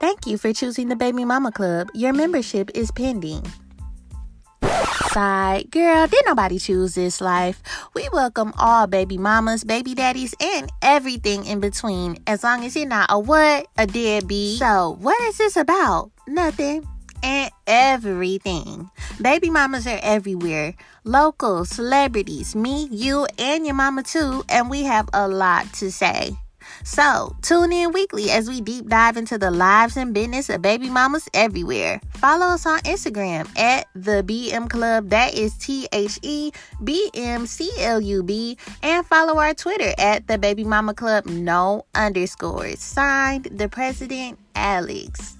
Thank you for choosing the Baby Mama Club. Your membership is pending. Side girl, did nobody choose this life? We welcome all baby mamas, baby daddies, and everything in between. As long as you're not a what? A deadbeat. So, what is this about? Nothing and everything. Baby mamas are everywhere. Local, celebrities, me, you, and your mama too, and we have a lot to say. So, tune in weekly as we deep dive into the lives and business of baby mamas everywhere. Follow us on Instagram at the BM Club, that is T H E B M C L U B, and follow our Twitter at the Baby Mama Club, no underscores. Signed, the President, Alex.